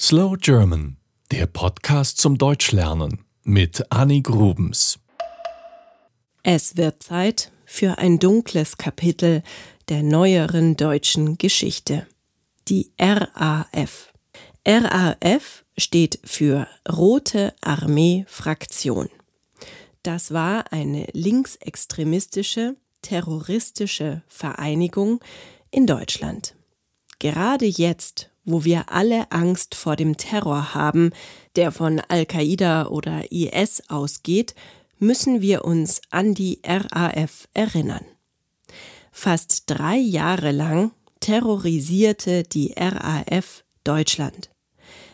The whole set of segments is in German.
Slow German, der Podcast zum Deutschlernen mit Annie Grubens. Es wird Zeit für ein dunkles Kapitel der neueren deutschen Geschichte. Die RAF. RAF steht für Rote Armee Fraktion. Das war eine linksextremistische, terroristische Vereinigung in Deutschland. Gerade jetzt, wo wir alle Angst vor dem Terror haben, der von Al-Qaida oder IS ausgeht, müssen wir uns an die RAF erinnern. Fast drei Jahre lang terrorisierte die RAF Deutschland.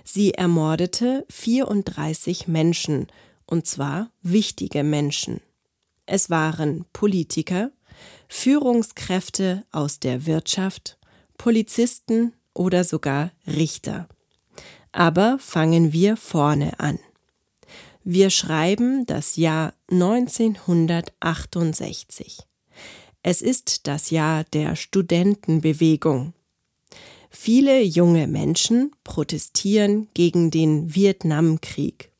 Sie ermordete 34 Menschen, und zwar wichtige Menschen. Es waren Politiker, Führungskräfte aus der Wirtschaft, Polizisten oder sogar Richter. Aber fangen wir vorne an. Wir schreiben das Jahr 1968. Es ist das Jahr der Studentenbewegung. Viele junge Menschen protestieren gegen den Vietnamkrieg.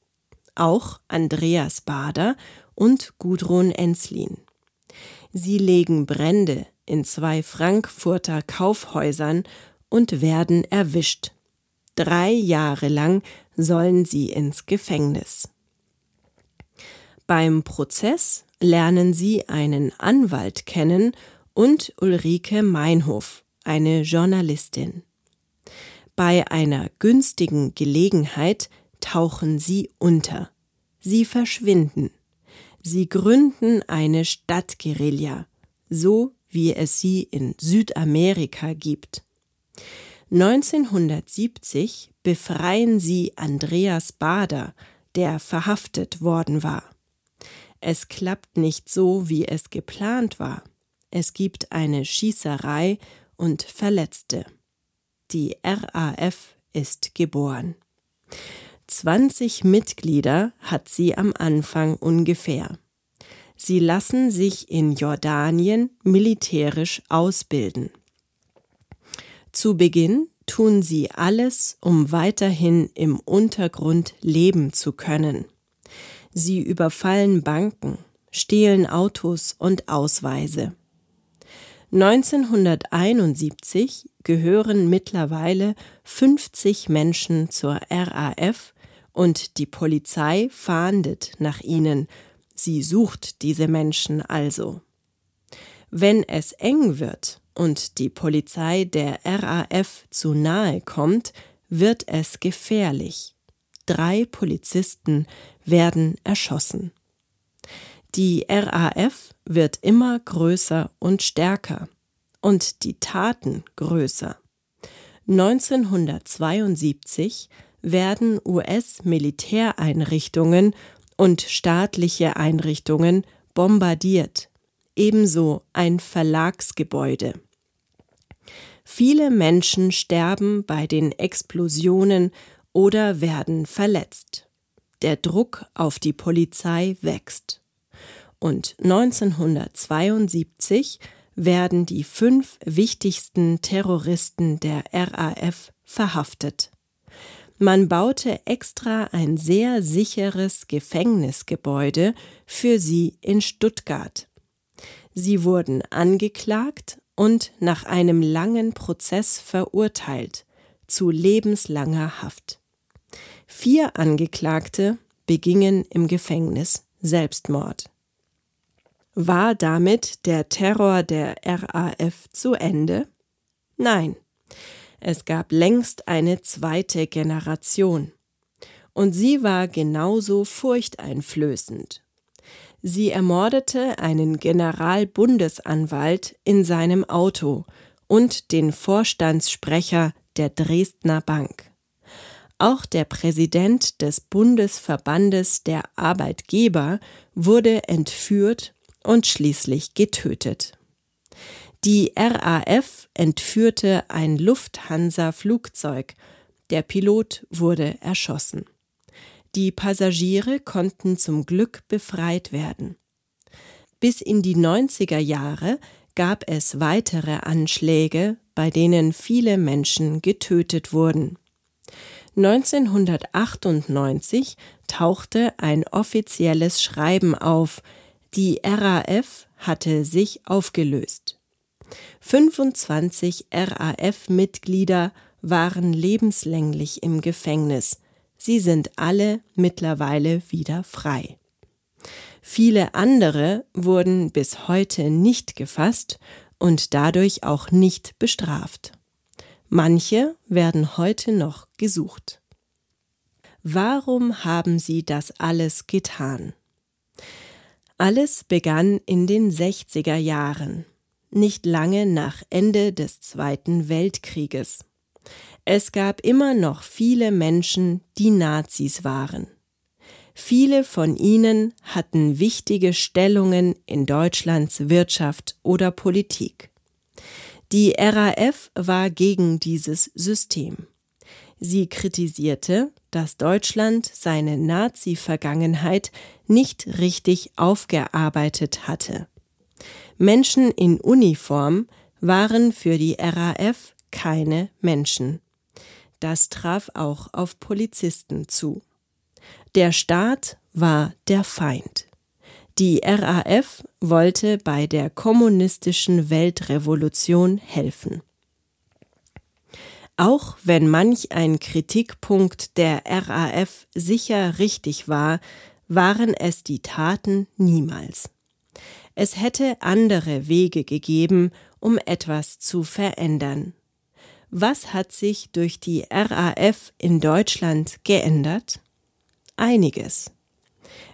Auch Andreas Bader und Gudrun Enslin. Sie legen Brände in zwei Frankfurter Kaufhäusern und werden erwischt. Drei Jahre lang sollen sie ins Gefängnis. Beim Prozess lernen sie einen Anwalt kennen und Ulrike Meinhof, eine Journalistin. Bei einer günstigen Gelegenheit tauchen sie unter. Sie verschwinden. Sie gründen eine Stadtguerilla, so wie es sie in Südamerika gibt. 1970 befreien sie Andreas Bader, der verhaftet worden war. Es klappt nicht so, wie es geplant war. Es gibt eine Schießerei und Verletzte. Die RAF ist geboren. 20 Mitglieder hat sie am Anfang ungefähr. Sie lassen sich in Jordanien militärisch ausbilden. Zu Beginn tun sie alles, um weiterhin im Untergrund leben zu können. Sie überfallen Banken, stehlen Autos und Ausweise. 1971 gehören mittlerweile 50 Menschen zur RAF und die Polizei fahndet nach ihnen. Sie sucht diese Menschen also. Wenn es eng wird, und die Polizei der RAF zu nahe kommt, wird es gefährlich. Drei Polizisten werden erschossen. Die RAF wird immer größer und stärker und die Taten größer. 1972 werden US-Militäreinrichtungen und staatliche Einrichtungen bombardiert ebenso ein Verlagsgebäude. Viele Menschen sterben bei den Explosionen oder werden verletzt. Der Druck auf die Polizei wächst. Und 1972 werden die fünf wichtigsten Terroristen der RAF verhaftet. Man baute extra ein sehr sicheres Gefängnisgebäude für sie in Stuttgart. Sie wurden angeklagt und nach einem langen Prozess verurteilt zu lebenslanger Haft. Vier Angeklagte begingen im Gefängnis Selbstmord. War damit der Terror der RAF zu Ende? Nein, es gab längst eine zweite Generation. Und sie war genauso furchteinflößend Sie ermordete einen Generalbundesanwalt in seinem Auto und den Vorstandssprecher der Dresdner Bank. Auch der Präsident des Bundesverbandes der Arbeitgeber wurde entführt und schließlich getötet. Die RAF entführte ein Lufthansa-Flugzeug. Der Pilot wurde erschossen. Die Passagiere konnten zum Glück befreit werden. Bis in die 90er Jahre gab es weitere Anschläge, bei denen viele Menschen getötet wurden. 1998 tauchte ein offizielles Schreiben auf, die RAF hatte sich aufgelöst. 25 RAF-Mitglieder waren lebenslänglich im Gefängnis. Sie sind alle mittlerweile wieder frei. Viele andere wurden bis heute nicht gefasst und dadurch auch nicht bestraft. Manche werden heute noch gesucht. Warum haben sie das alles getan? Alles begann in den 60er Jahren, nicht lange nach Ende des Zweiten Weltkrieges. Es gab immer noch viele Menschen, die Nazis waren. Viele von ihnen hatten wichtige Stellungen in Deutschlands Wirtschaft oder Politik. Die RAF war gegen dieses System. Sie kritisierte, dass Deutschland seine Nazi-Vergangenheit nicht richtig aufgearbeitet hatte. Menschen in Uniform waren für die RAF keine Menschen. Das traf auch auf Polizisten zu. Der Staat war der Feind. Die RAF wollte bei der kommunistischen Weltrevolution helfen. Auch wenn manch ein Kritikpunkt der RAF sicher richtig war, waren es die Taten niemals. Es hätte andere Wege gegeben, um etwas zu verändern. Was hat sich durch die RAF in Deutschland geändert? einiges.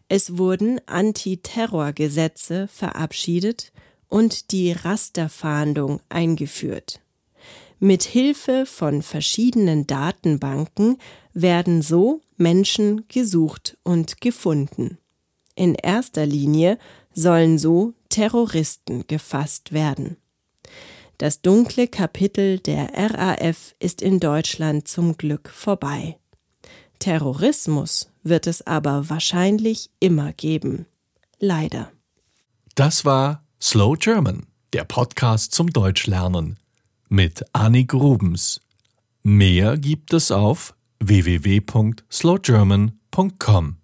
Es wurden Antiterrorgesetze verabschiedet und die Rasterfahndung eingeführt. Mit Hilfe von verschiedenen Datenbanken werden so Menschen gesucht und gefunden. In erster Linie sollen so Terroristen gefasst werden. Das dunkle Kapitel der RAF ist in Deutschland zum Glück vorbei. Terrorismus wird es aber wahrscheinlich immer geben. Leider. Das war Slow German, der Podcast zum Deutschlernen mit Annik Grubens. Mehr gibt es auf www.slowgerman.com.